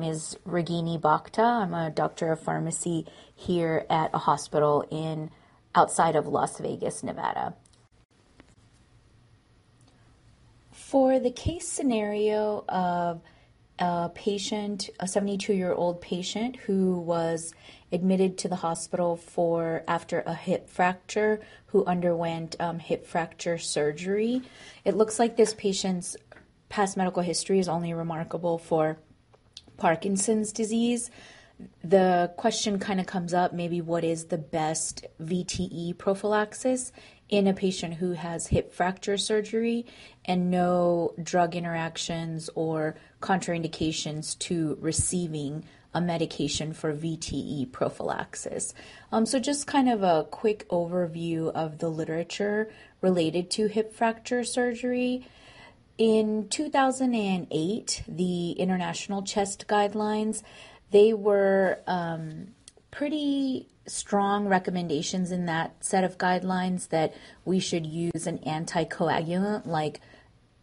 name is Ragini Bhakta. I'm a doctor of pharmacy here at a hospital in outside of Las Vegas, Nevada. For the case scenario of a patient, a 72 year old patient who was admitted to the hospital for after a hip fracture, who underwent um, hip fracture surgery. It looks like this patient's past medical history is only remarkable for Parkinson's disease. The question kind of comes up maybe what is the best VTE prophylaxis in a patient who has hip fracture surgery and no drug interactions or contraindications to receiving a medication for VTE prophylaxis. Um, so, just kind of a quick overview of the literature related to hip fracture surgery. In 2008, the International Chest Guidelines, they were um, pretty strong recommendations in that set of guidelines that we should use an anticoagulant like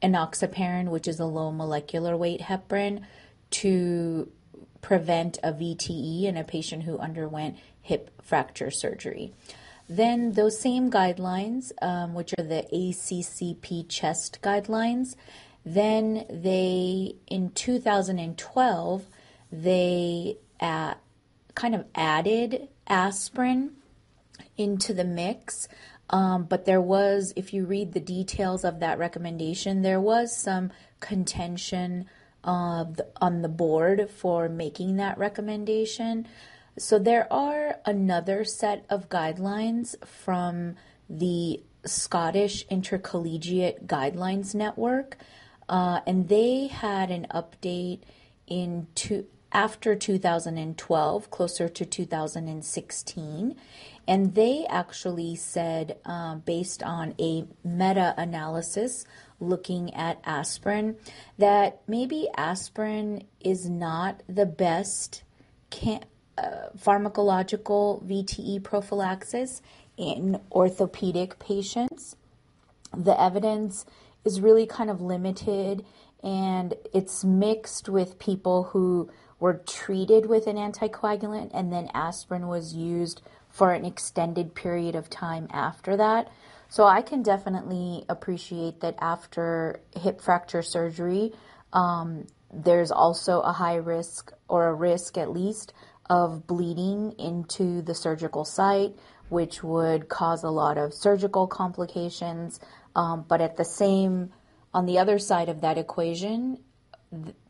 enoxaparin, which is a low molecular weight heparin, to prevent a VTE in a patient who underwent hip fracture surgery. Then, those same guidelines, um, which are the ACCP chest guidelines, then they, in 2012, they kind of added aspirin into the mix. Um, but there was, if you read the details of that recommendation, there was some contention uh, on the board for making that recommendation. So there are another set of guidelines from the Scottish Intercollegiate Guidelines Network, uh, and they had an update in two, after 2012, closer to 2016. And they actually said, uh, based on a meta analysis looking at aspirin, that maybe aspirin is not the best can- pharmacological VTE prophylaxis in orthopedic patients. The evidence is really kind of limited and it's mixed with people who were treated with an anticoagulant and then aspirin was used for an extended period of time after that. So I can definitely appreciate that after hip fracture surgery, um, there's also a high risk or a risk at least of bleeding into the surgical site, which would cause a lot of surgical complications. Um, but at the same, on the other side of that equation,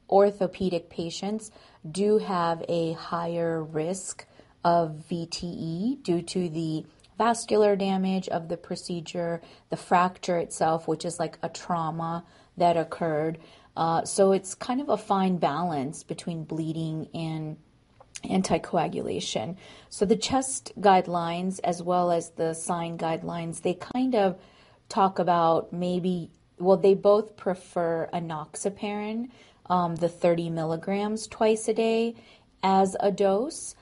orthopedic patients do have a higher risk of VTE due to the vascular damage of the procedure, the fracture itself, which is like a trauma that occurred. Uh, so it's kind of a fine balance between bleeding and anticoagulation. So the chest guidelines, as well as the sign guidelines, they kind of talk about maybe, well, they both prefer enoxaparin um, the 30 milligrams twice a day as a dose.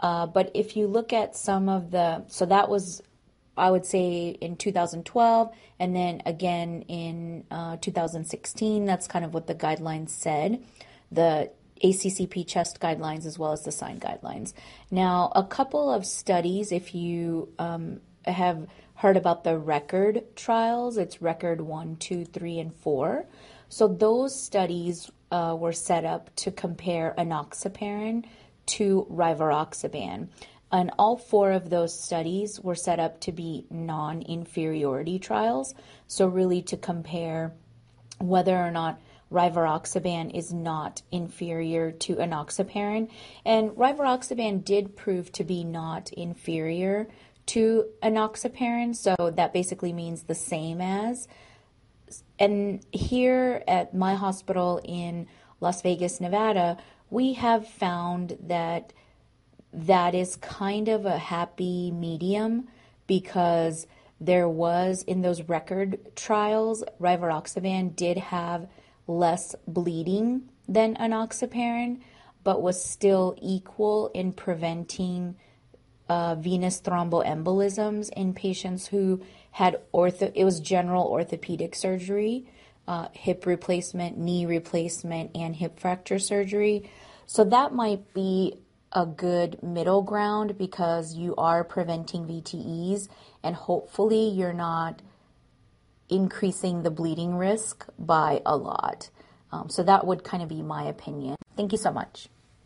Uh, but if you look at some of the, so that was, I would say, in 2012, and then again in uh, 2016, that's kind of what the guidelines said. The ACCP chest guidelines as well as the sign guidelines. Now, a couple of studies, if you um, have heard about the record trials, it's record one, two, three, and four. So those studies uh, were set up to compare enoxaparin to rivaroxaban. And all four of those studies were set up to be non inferiority trials. So, really, to compare whether or not rivaroxaban is not inferior to enoxaparin. And rivaroxaban did prove to be not inferior to enoxaparin. So, that basically means the same as and here at my hospital in Las Vegas, Nevada, we have found that that is kind of a happy medium because there was in those record trials, rivaroxaban did have less bleeding than enoxaparin, but was still equal in preventing uh, venous thromboembolisms in patients who had ortho, it was general orthopedic surgery, uh, hip replacement, knee replacement, and hip fracture surgery. So that might be a good middle ground because you are preventing VTEs and hopefully you're not increasing the bleeding risk by a lot. Um, so that would kind of be my opinion. Thank you so much.